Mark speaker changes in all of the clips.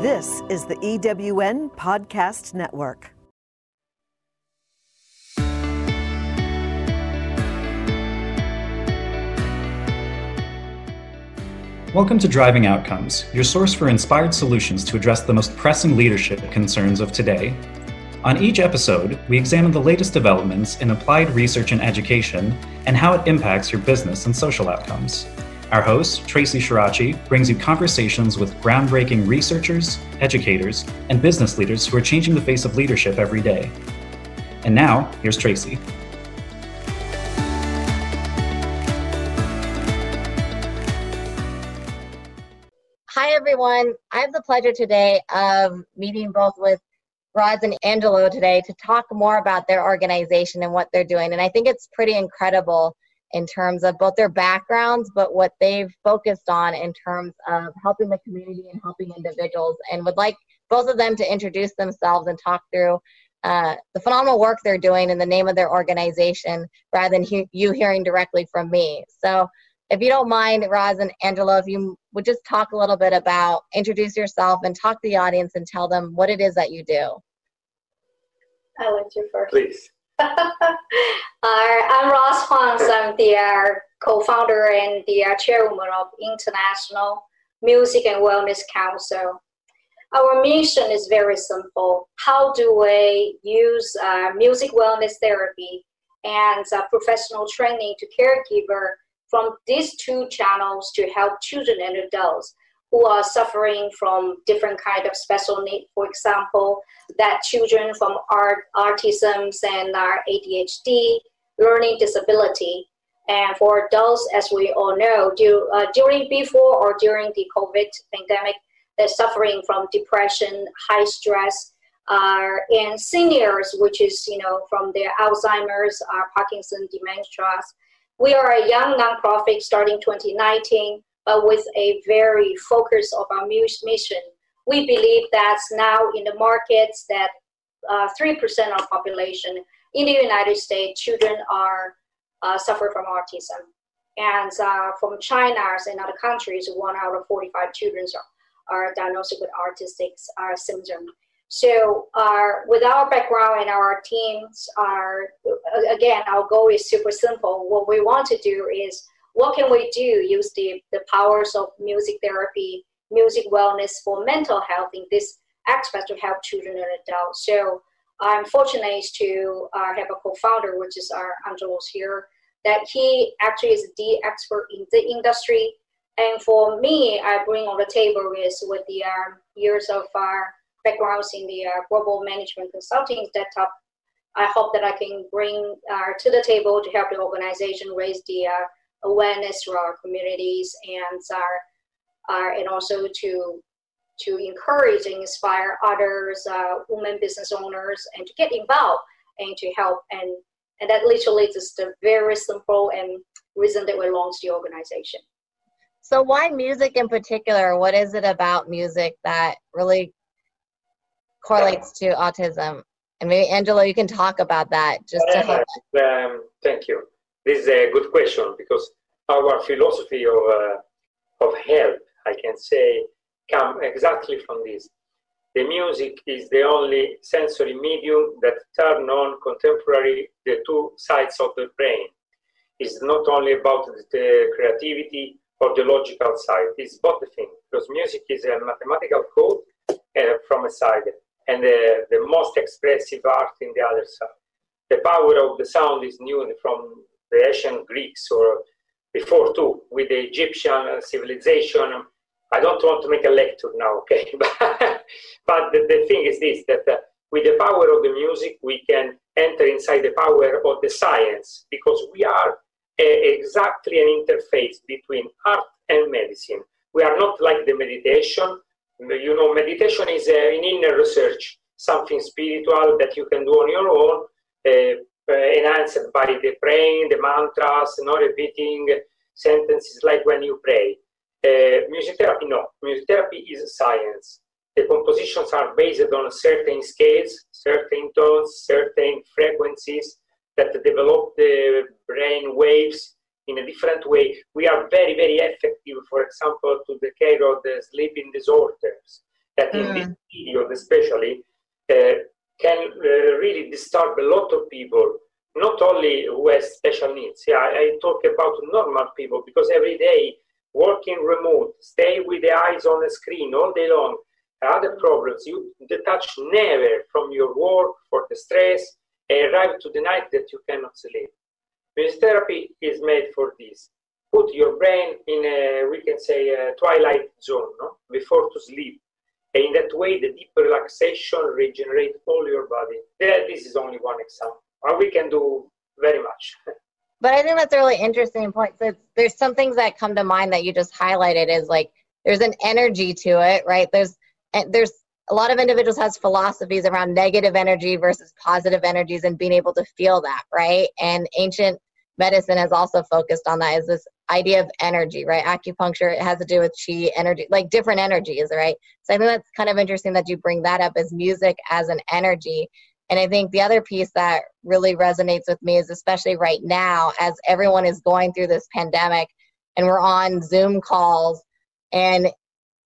Speaker 1: This is the EWN Podcast Network.
Speaker 2: Welcome to Driving Outcomes, your source for inspired solutions to address the most pressing leadership concerns of today. On each episode, we examine the latest developments in applied research and education and how it impacts your business and social outcomes. Our host, Traci Shirachi, brings you conversations with groundbreaking researchers, educators, and business leaders who are changing the face of leadership every day. And now, here's Traci.
Speaker 3: Hi, everyone. I have the pleasure today of meeting both with Roz and Angelo today to talk more about their organization and what they're doing. And I think it's pretty incredible in terms of both their backgrounds, but what they've focused on in terms of helping the community and helping individuals. And would like both of them to introduce themselves and talk through uh, the phenomenal work they're doing in the name of their organization rather than he- you hearing directly from me. So, if you don't mind, Roz and Angelo, if you would just talk a little bit about introduce yourself and talk to the audience and tell them what it is that you do.
Speaker 4: I want you first.
Speaker 5: Please.
Speaker 4: I'm Roz Huang. I'm the uh, co-founder and the uh, chairwoman of International Music and Wellness Council. Our mission is very simple. How do we use uh, music wellness therapy and uh, professional training to caregiver from these two channels to help children and adults who are suffering from different kind of special need. For example, that children from art, autism and our ADHD, learning disability, and for adults, as we all know, do, uh, during before or during the COVID pandemic, they're suffering from depression, high stress, uh, and seniors, which is you know from their Alzheimer's, uh, Parkinson, dementia. We are a young nonprofit starting 2019 but with a very focus of our mission. We believe that now in the markets that uh, 3% of population in the United States, children are uh, suffer from autism. And uh, from China and other countries, one out of 45 children are, are diagnosed with autistic uh, syndrome. So, uh, with our background and our teams, are again, our goal is super simple. What we want to do is what can we do? Use the, the powers of music therapy, music wellness for mental health in this aspect to help children and adults. So I'm fortunate to uh, have a co-founder, which is our Angelos here, that he actually is the expert in the industry. And for me, I bring on the table is with the um, years of our backgrounds in the uh, global management consulting that I hope that I can bring uh, to the table to help the organization raise the uh, awareness to our communities and our, our and also to to encourage and inspire others, uh, women business owners, and to get involved and to help. And and that literally is the very simple and reason that we launched the organization.
Speaker 3: So why music in particular? What is it about music that really correlates to autism? And maybe Angelo, you can talk about that just to help.
Speaker 5: Um, thank you. This is a good question because our philosophy of, uh, of health, I can say, come exactly from this. The music is the only sensory medium that turn on contemporary the two sides of the brain. It's not only about the creativity or the logical side, it's both the thing Because music is a mathematical code uh, from a side and the, the most expressive art in the other side. The power of the sound is new from the ancient Greeks or before too, with the Egyptian civilization. I don't want to make a lecture now, okay? but the, the, thing is this that uh, with the power of the music, we can enter inside the power of the science because we are a, exactly an interface between art and medicine. We are not like the meditation. You know, meditation is uh, an inner research, something spiritual that you can do on your own. Uh, enhanced by the praying, the mantras, not repeating sentences like when you pray. Uh, music therapy, no. Music therapy is science. The compositions are based on certain scales, certain tones, certain frequencies that develop the brain waves in a different way. We are very, very effective, for example, to the care of the sleeping disorders. that in this period mm. especially uh, can uh, really disturb a lot of people not only who has special needs. Yeah I, I, talk about normal people because every day working remote stay with the eyes on the screen all day long other problems. You detach never from your work for the stress and arrive to the night that you cannot sleep. Music therapy is made for this. Put your brain in a we can say a twilight zone no? before to sleep and in that way, the deep relaxation regenerate all your body. Yeah, this is only one example. We can do very much.
Speaker 3: But I think that's a really interesting point. So there's some things that come to mind that you just highlighted is like there's an energy to it, right? There's there's a lot of individuals has philosophies around negative energy versus positive energies and being able to feel that, right? And ancient medicine has also focused on that is this idea of energy, right? Acupuncture it has to do with chi energy, like different energies, right? So I think that's kind of interesting that you bring that up as music as an energy. And I think the other piece that really resonates with me is especially right now, as everyone is going through this pandemic and we're on Zoom calls. And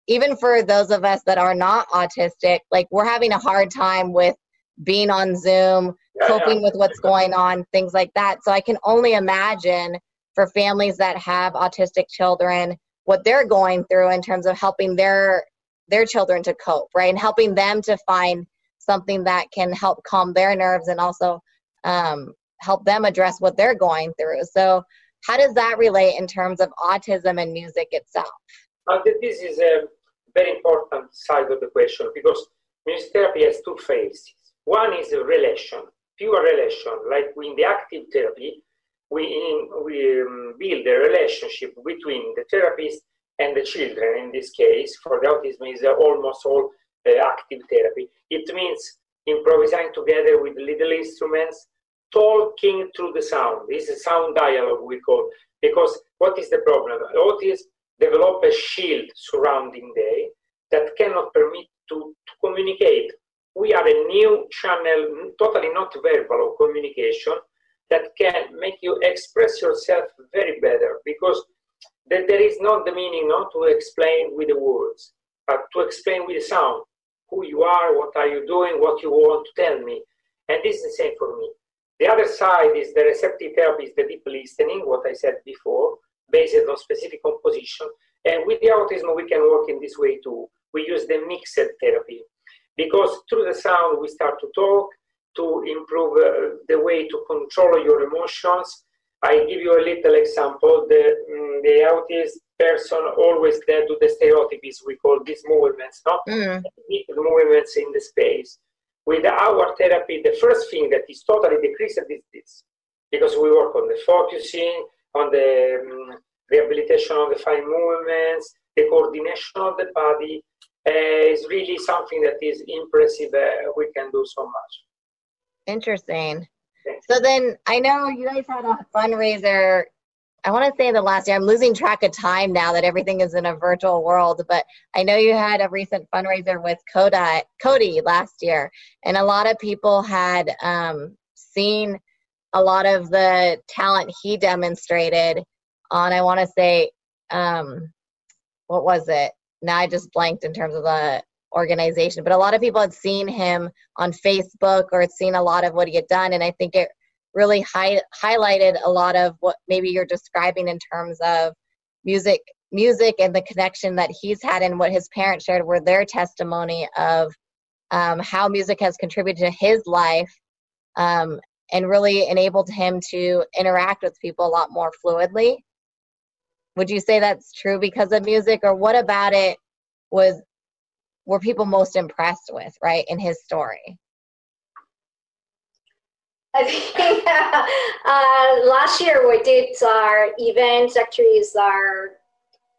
Speaker 3: even for those of us that are not autistic, like we're having a hard time with being on Zoom, coping with what's going on, things like that. So I can only imagine for families that have autistic children what they're going through in terms of helping their their children to cope right? And helping them to find something that can help calm their nerves and also um, help them address what they're going through. So how does that relate in terms of autism and music itself?
Speaker 5: Uh, this is a very important side of the question because music therapy has two phases. One is a relation pure relation like in the active therapy we, in, we um, build a relationship between the therapist and the children. In this case for the autism is uh, almost all uh, active therapy. It means improvising together with little instruments talking through the sound. This is sound dialogue we call. Because what is the problem? Autism develop a shield surrounding they that cannot permit to, to communicate. We are a new channel totally not verbal of communication that can make you express yourself very better because that there is not the meaning not to explain with the words but to explain with the sound. Who you are what are you doing what you want to tell me. And this is the same for me. The other side is the receptive therapy is the deep listening what i said before based on specific composition. And with the autism we can work in this way too. We use the mixed therapy because through the sound we start to talk to improve uh, the way to control your emotions. I give you a little example. The, um, the autist person always there do the stereotypes, we call these movements, no? Mm. Movements in the space. With our therapy, the first thing that is totally decreased is this, because we work on the focusing, on the um, rehabilitation of the fine movements, the coordination of the body, uh, is really something that is impressive. Uh, we can do so much.
Speaker 3: Interesting. So then I know you guys had a fundraiser. I want to say the last year, I'm losing track of time now that everything is in a virtual world, but I know you had a recent fundraiser with Cody last year, and a lot of people had um, seen a lot of the talent he demonstrated on, I want to say, um, what was it? Now I just blanked in terms of the organization. But a lot of people had seen him on Facebook or had seen a lot of what he had done, and I think it really high, highlighted a lot of what maybe you're describing in terms of music music and the connection that he's had and what his parents shared were their testimony of um, how music has contributed to his life um, and really enabled him to interact with people a lot more fluidly would you say that's true because of music or what about it was were people most impressed with, right, in his story?
Speaker 4: I think uh, last year we did our events. Actually, is our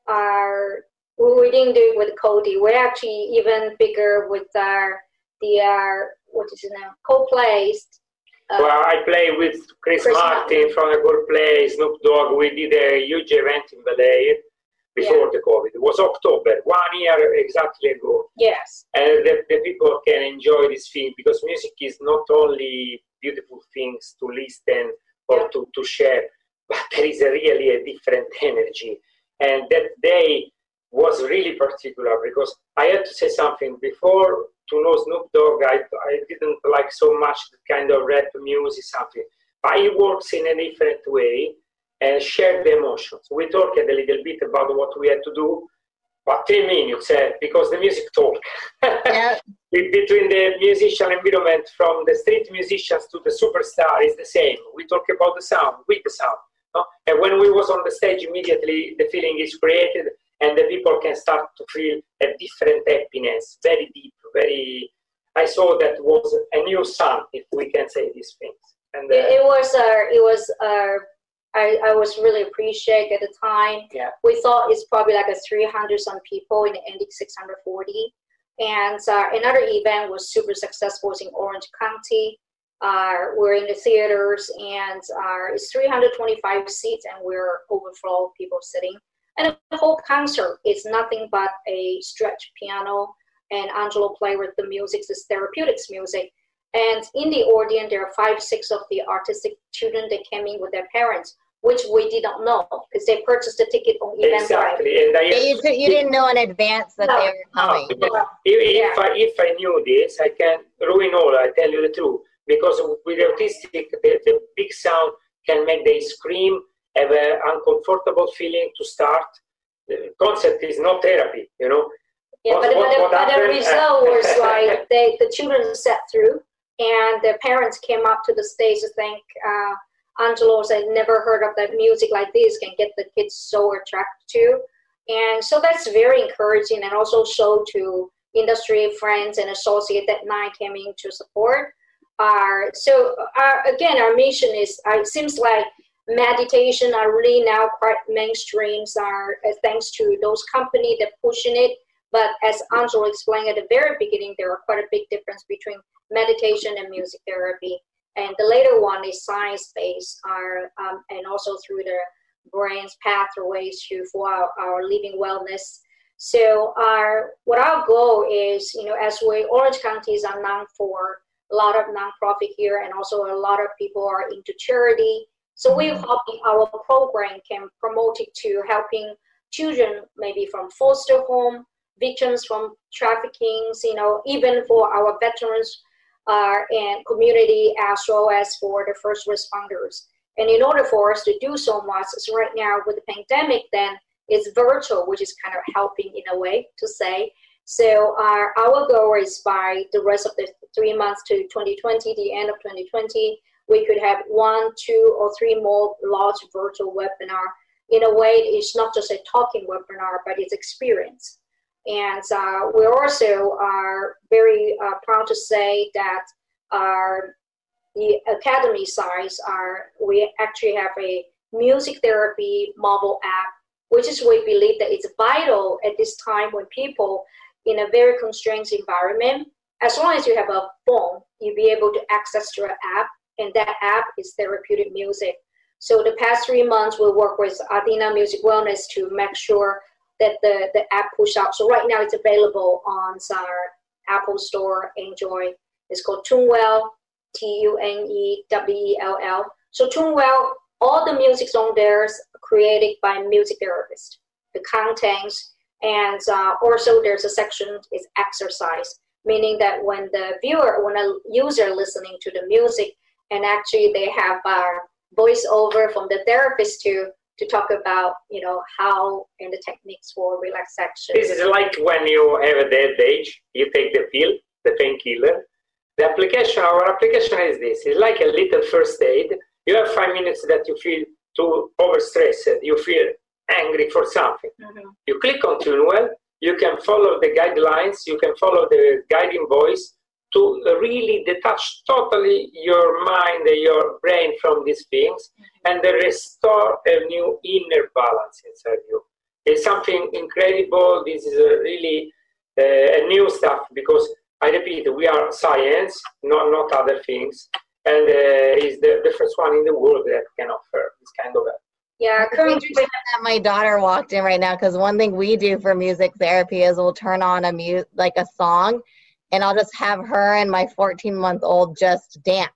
Speaker 4: our we didn't do it with Cody. We're actually even bigger with our the uh, what is it now? Coldplay.
Speaker 5: Uh, well, I play with Chris, Chris Martin, Martin from the Coldplay, Snoop Dogg. We did a huge event in LA before yeah. the COVID. It was October, one year exactly ago.
Speaker 4: Yes.
Speaker 5: And the, the people can enjoy this film because music is not only beautiful things to listen or yeah. to, to share, but there is a really a different energy. And that day, was really particular because I had to say something before to know Snoop Dogg. I, I didn't like so much the kind of rap music, something. But he works in a different way and share the emotions. We talked a little bit about what we had to do, but three minutes uh, because the music talk. Yeah. Between the musician environment, from the street musicians to the superstar, is the same. We talk about the sound, with the sound. No? And when we was on the stage, immediately the feeling is created, and the people can start to feel a different happiness, very deep, very. I saw that was a new sun, if we can say these things.
Speaker 4: And uh, it, was, uh, it was. Uh, I, I was really appreciated at the time.
Speaker 5: Yeah.
Speaker 4: We thought it's probably like a 300 some people in the ending 640. And uh, another event was super successful in Orange County. Uh, we're in the theaters and uh, it's 325 seats and we're overflow people sitting. And the whole concert is nothing but a stretch piano and Angelo play with the music, this therapeutics music. And in the audience, there are five, six of the artistic children that came in with their parents which we did not know because they purchased the ticket on Eventbrite.
Speaker 5: Exactly, and I,
Speaker 3: you, you didn't know in advance that no, they were coming.
Speaker 5: No, if, yeah. I, if I knew this, I can ruin all. I tell you the truth, because with autistic, the, the big sound can make them scream, have an uncomfortable feeling to start. The concept is not therapy, you know.
Speaker 4: Yeah, what, but, what, but, but the result was like they, the children sat through, and the parents came up to the stage to thank. Uh, Angelo said, never heard of that music like this, can get the kids so attracted to. And so that's very encouraging and also show to industry friends and associates that night came in to support. Our, so our, again, our mission is, uh, it seems like meditation are really now quite mainstreams are uh, thanks to those companies that pushing it. But as Angelo explained at the very beginning, there are quite a big difference between meditation and music therapy. And the later one is science-based, our, um, and also through the brain's pathways to for our, our living wellness. So our what our goal is, you know, as we Orange County is known for a lot of nonprofit here, and also a lot of people are into charity. So we're mm-hmm. hoping our program can promote it to helping children, maybe from foster home, victims from trafficking, you know, even for our veterans and community as well as for the first responders. And in order for us to do so much, so right now with the pandemic, then it's virtual, which is kind of helping in a way to say. So our, our goal is by the rest of the three months to 2020, the end of 2020, we could have one, two, or three more large virtual webinar. In a way, it's not just a talking webinar, but it's experience. And uh, we also are very uh, proud to say that our the academy size are we actually have a music therapy mobile app, which is we believe that it's vital at this time when people in a very constrained environment, as long as you have a phone, you'll be able to access your app, and that app is therapeutic music. So the past three months, we work with Athena Music Wellness to make sure that the, the app push out. So right now it's available on our Apple Store, Android. It's called TuneWell, T-U-N-E-W-E-L-L. So TuneWell, all the music's on there is created by music therapist. The contents, and uh, also there's a section is exercise, meaning that when the viewer, when a user listening to the music, and actually they have a voiceover from the therapist to to talk about you know how and the techniques for relaxation.
Speaker 5: This is like when you have a dead age, you take the pill, the painkiller. The application, our application is this. It's like a little first aid. You have five minutes that you feel too overstressed, you feel angry for something. Mm-hmm. You click on TuneWell, you can follow the guidelines, you can follow the guiding voice, to really detach totally your mind and your brain from these things and restore a new inner balance inside you. It's something incredible. This is a really uh, a new stuff because I repeat, we are science, not not other things, and uh, is the, the first one in the world that can offer this kind of help.
Speaker 3: Yeah, currently that my daughter walked in right now because one thing we do for music therapy is we'll turn on a mu- like a song and I'll just have her and my 14 month old just dance.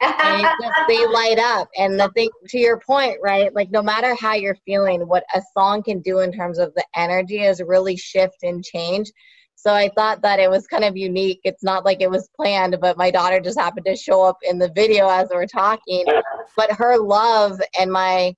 Speaker 3: and just, they light up. And the thing, to your point, right? Like no matter how you're feeling, what a song can do in terms of the energy is really shift and change. So I thought that it was kind of unique. It's not like it was planned, but my daughter just happened to show up in the video as we are talking. But her love and my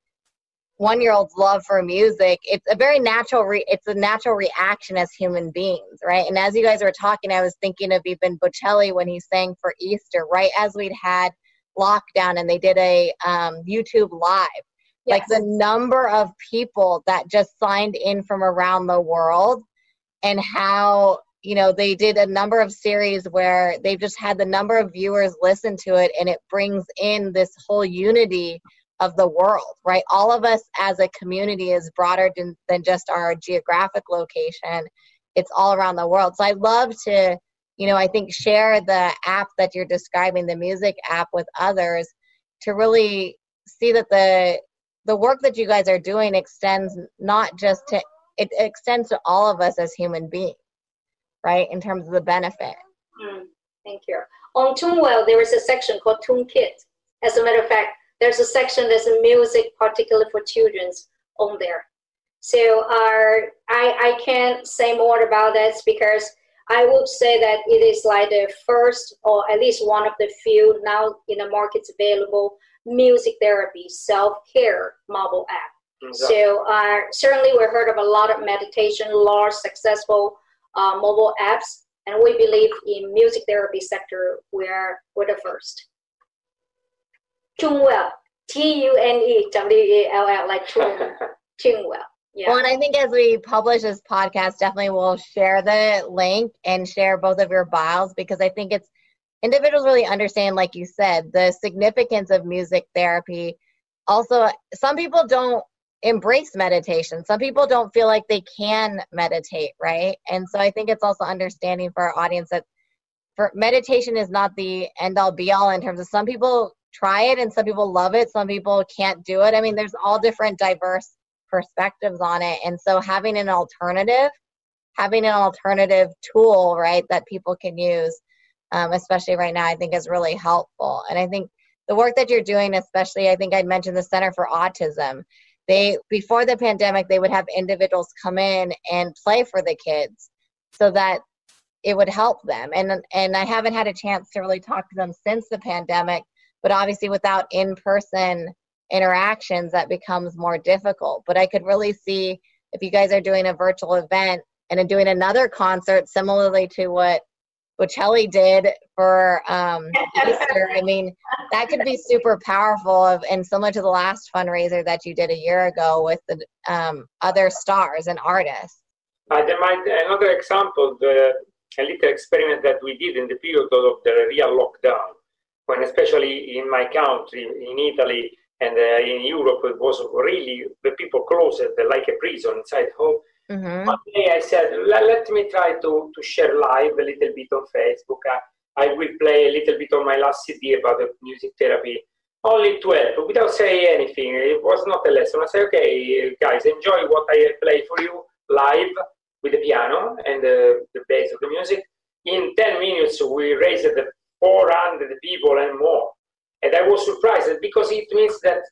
Speaker 3: one year old's love for music it's a very natural re- it's a natural reaction as human beings right and as you guys were talking i was thinking of even bocelli when he sang for easter right as we'd had lockdown and they did a um, youtube live yes. like the number of people that just signed in from around the world and how you know they did a number of series where they've just had the number of viewers listen to it and it brings in this whole unity of the world, right? All of us as a community is broader than, than just our geographic location. It's all around the world. So I love to, you know, I think share the app that you're describing, the music app with others to really see that the the work that you guys are doing extends not just to it extends to all of us as human beings, right? In terms of the benefit.
Speaker 4: Mm, thank you. On TuneWell, there is a section called TuneKit. As a matter of fact, there's a section there's a music particularly for children's on there. So our, I, I can't say more about that because I would say that it is like the first or at least one of the few now in the markets available music therapy self-care mobile app. Exactly. So uh, certainly we heard of a lot of meditation, large successful uh, mobile apps, and we believe in music therapy sector we're, we're the first. TuneWell, T U N E W E L L, like Tune, TuneWell.
Speaker 3: Yeah. Well, and I think as we publish this podcast, definitely we'll share the link and share both of your bios because I think it's individuals really understand, like you said, the significance of music therapy. Also, some people don't embrace meditation. Some people don't feel like they can meditate, right? And so I think it's also understanding for our audience that for meditation is not the end all be all in terms of some people try it and some people love it some people can't do it. I mean there's all different diverse perspectives on it. And so having an alternative having an alternative tool right that people can use um, especially right now i think is really helpful. And i think the work that you're doing especially i think i mentioned the center for autism they before the pandemic they would have individuals come in and play for the kids so that it would help them. And and i haven't had a chance to really talk to them since the pandemic but obviously without in-person interactions that becomes more difficult but i could really see if you guys are doing a virtual event and then doing another concert similarly to what Bocelli did for um, Easter. I mean, that could be super powerful of, and similar to the last fundraiser that you did a year ago with the um, other stars and artists.
Speaker 5: Uh, might another example, the a little experiment that we did in the period of the real lockdown when especially in my country, in Italy and uh, in Europe, it was really the people closed like a prison inside home. Mm-hmm. One day I said, let, me try to, to share live a little bit on Facebook. I, I will play a little bit on my last CD about the music therapy, only to help, without saying anything. It was not a lesson. I said, okay, guys, enjoy what I play for you live with the piano and the, the bass of the music. In 10 minutes, we raised the 400 people and more. And I was surprised because it means that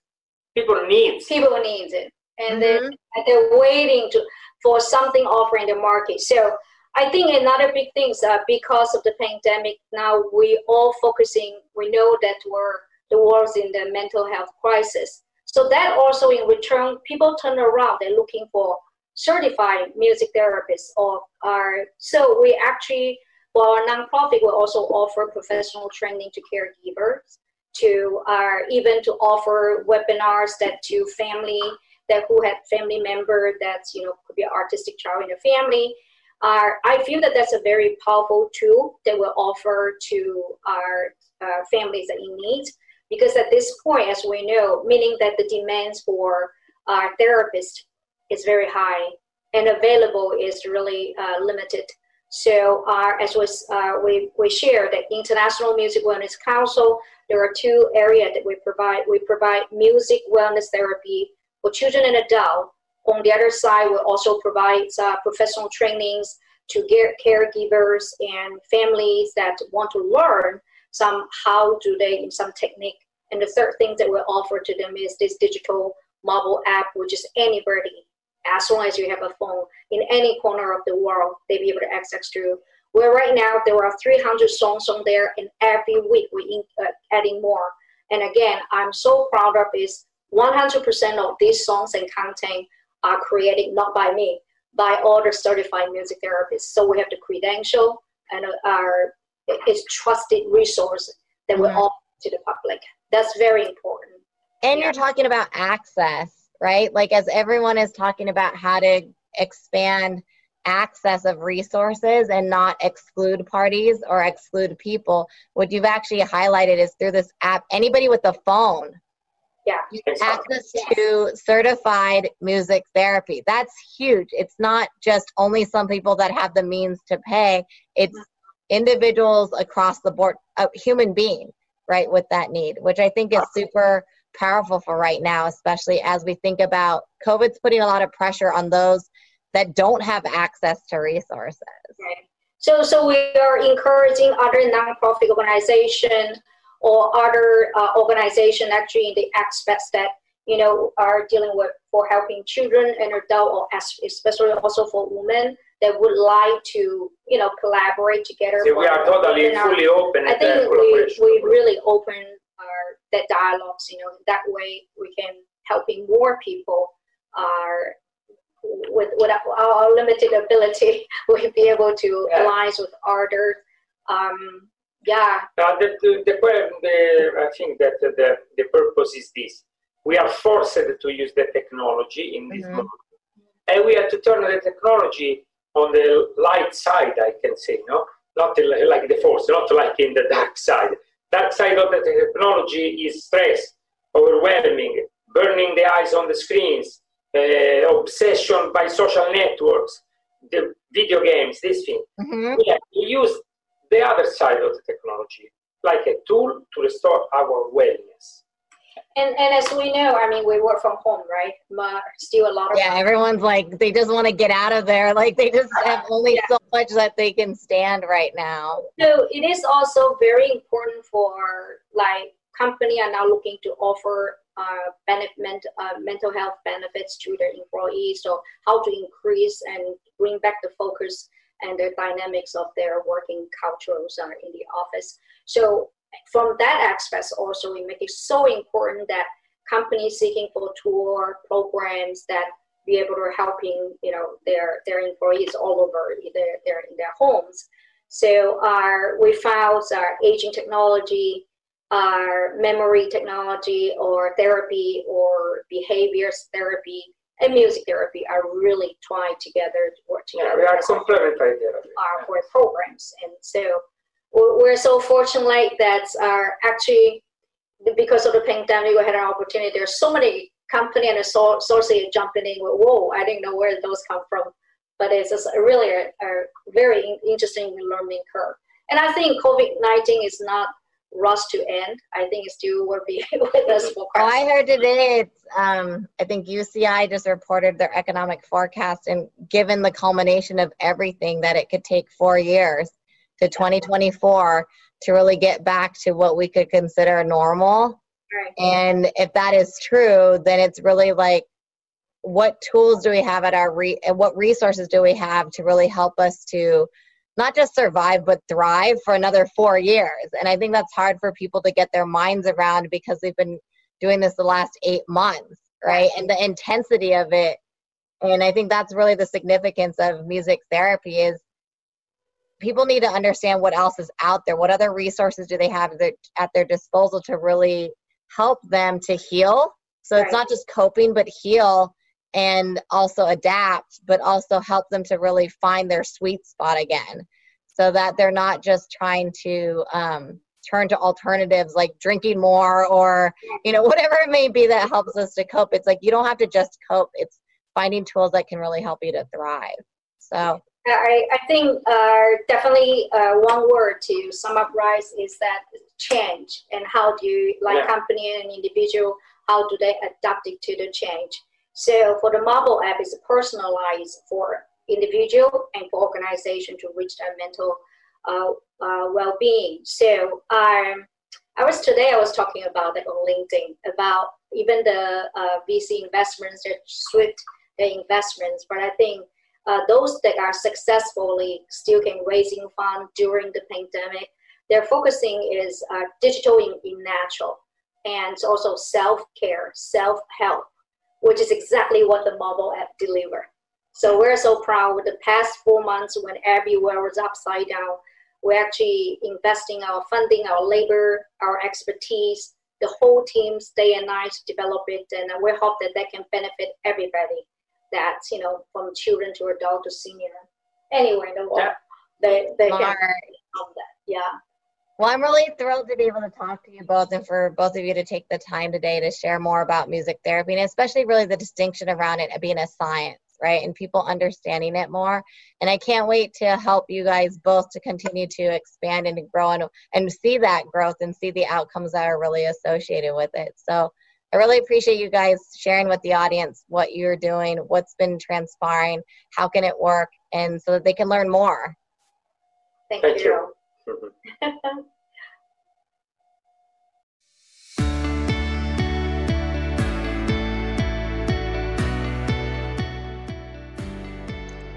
Speaker 5: people need
Speaker 4: people need it, and mm-hmm. they're, they're waiting to for something offering the market. So I think another big thing is that because of the pandemic, now we all focusing. We know that we're the world's in the mental health crisis. So that also in return, people turn around. They're looking for certified music therapists or are so we actually well, our nonprofit will also offer professional training to caregivers, to uh, even to offer webinars that to family that who have family member that's you know could be an artistic child in the family. Uh, I feel that that's a very powerful tool that will offer to our uh, families that in need because at this point, as we know, meaning that the demands for our therapists is very high and available is really uh, limited. So uh, as was, uh, we, we share the International Music Wellness Council, there are two areas that we provide. We provide music wellness therapy for children and adults. On the other side, we also provide uh, professional trainings to caregivers and families that want to learn some how do they some technique. And the third thing that we offer to them is this digital mobile app, which is anybody, as long as you have a phone in any corner of the world, they'll be able to access to. Where right now there are 300 songs on there, and every week we uh, adding more. And again, I'm so proud of is 100% of these songs and content are created not by me, by all the certified music therapists. So we have the credential and our it's trusted resource that we mm-hmm. offer to the public. That's very important.
Speaker 3: And yeah. you're talking about access, right? Like as everyone is talking about how to expand access of resources and not exclude parties or exclude people. What you've actually highlighted is through this app, anybody with a phone.
Speaker 4: Yeah.
Speaker 3: Access to certified music therapy. That's huge. It's not just only some people that have the means to pay, it's individuals across the board, a human being, right, with that need, which I think is super powerful for right now, especially as we think about COVID's putting a lot of pressure on those that don't have access to resources.
Speaker 4: Right. So, so we are encouraging other nonprofit organizations or other uh, organizations actually in the aspects that you know are dealing with for helping children and adult or especially also for women that would like to you know collaborate together.
Speaker 5: So we are totally fully open.
Speaker 4: I think we, we really open our that dialogues. You know that way we can helping more people are with, with our limited ability, we'll be able to yeah. align with others. Um, yeah.
Speaker 5: Uh, the, the, the, the, I think that the, the purpose is this. We are forced to use the technology in this mm-hmm. moment. And we have to turn the technology on the light side, I can say, no? Not like the force, not like in the dark side. Dark side of the technology is stress, overwhelming, burning the eyes on the screens, uh, obsession by social networks, the video games, this thing. Mm-hmm. Yeah, we use the other side of the technology like a tool to restore our wellness.
Speaker 4: And, and as we know, I mean, we work from home, right? But still a lot of
Speaker 3: yeah. Everyone's like they just want to get out of there. Like they just have only yeah. so much that they can stand right now.
Speaker 4: So it is also very important for like company are now looking to offer uh, benefit, uh, mental health benefits to their employees. So how to increase and bring back the focus and the dynamics of their working cultures uh, in the office. So from that aspect also, we make it so important that companies seeking for tour programs that be able to helping you know their their employees all over their, their in their homes. So our we found our aging technology our memory technology or therapy or behaviors therapy and music therapy are really trying together to work together.
Speaker 5: Yeah, we are complementary
Speaker 4: Our work programs, and so we're so fortunate that our actually because of the pandemic we had an opportunity. There's so many company and associate jumping in. Whoa, I didn't know where those come from, but it's just really a, a very interesting learning curve. And I think COVID nineteen is not rush to end. I think it still will be with us for
Speaker 3: Oh, I heard today it's um, I think UCI just reported their economic forecast and given the culmination of everything that it could take four years to 2024 to really get back to what we could consider normal. Right. And if that is true, then it's really like what tools do we have at our re and what resources do we have to really help us to not just survive but thrive for another four years and i think that's hard for people to get their minds around because they've been doing this the last eight months right and the intensity of it and i think that's really the significance of music therapy is people need to understand what else is out there what other resources do they have at their disposal to really help them to heal so right. it's not just coping but heal and also adapt, but also help them to really find their sweet spot again so that they're not just trying to um, turn to alternatives like drinking more or, you know, whatever it may be that helps us to cope. It's like you don't have to just cope, it's finding tools that can really help you to thrive. So,
Speaker 4: I, I think uh, definitely uh, one word to sum up Rise is that change and how do you, like yeah. company and individual, how do they adapt it to the change? So for the mobile app, it's personalized for individual and for organization to reach their mental uh, uh, well-being. So um, I was today I was talking about that on LinkedIn about even the uh, VC investments that switched their investments, but I think uh, those that are successfully still can raising fund during the pandemic, their focusing is uh, digital in, in natural and also self-care, self-help, which is exactly what the mobile app deliver. So we're so proud with the past four months when everywhere was upside down we're actually investing our funding, our labor, our expertise, the whole team stay and night to develop it. And we hope that that can benefit everybody that's, you know, from children to adult to senior. Anyway, the world, yeah. they, they can that. Yeah.
Speaker 3: Well, I'm really thrilled to be able to talk to you both and for both of you to take the time today to share more about music therapy and especially really the distinction around it being a science right? And people understanding it more. And I can't wait to help you guys both to continue to expand and to grow and, and see that growth and see the outcomes that are really associated with it. So I really appreciate you guys sharing with the audience what you're doing, what's been transpiring, how can it work, and so that they can learn more.
Speaker 4: Thank, Thank you. you.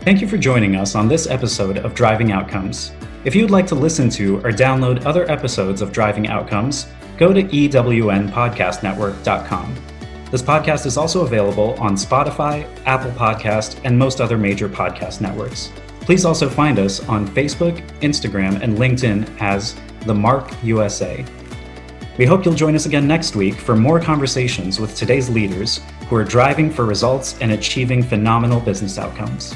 Speaker 2: Thank you for joining us on this episode of Driving Outcomes. If you'd like to listen to or download other episodes of Driving Outcomes, go to ewnpodcastnetwork.com. This podcast is also available on Spotify, Apple Podcast, and most other major podcast networks. Please also find us on Facebook, Instagram, and LinkedIn as The Mark USA. We hope you'll join us again next week for more conversations with today's leaders who are driving for results and achieving phenomenal business outcomes.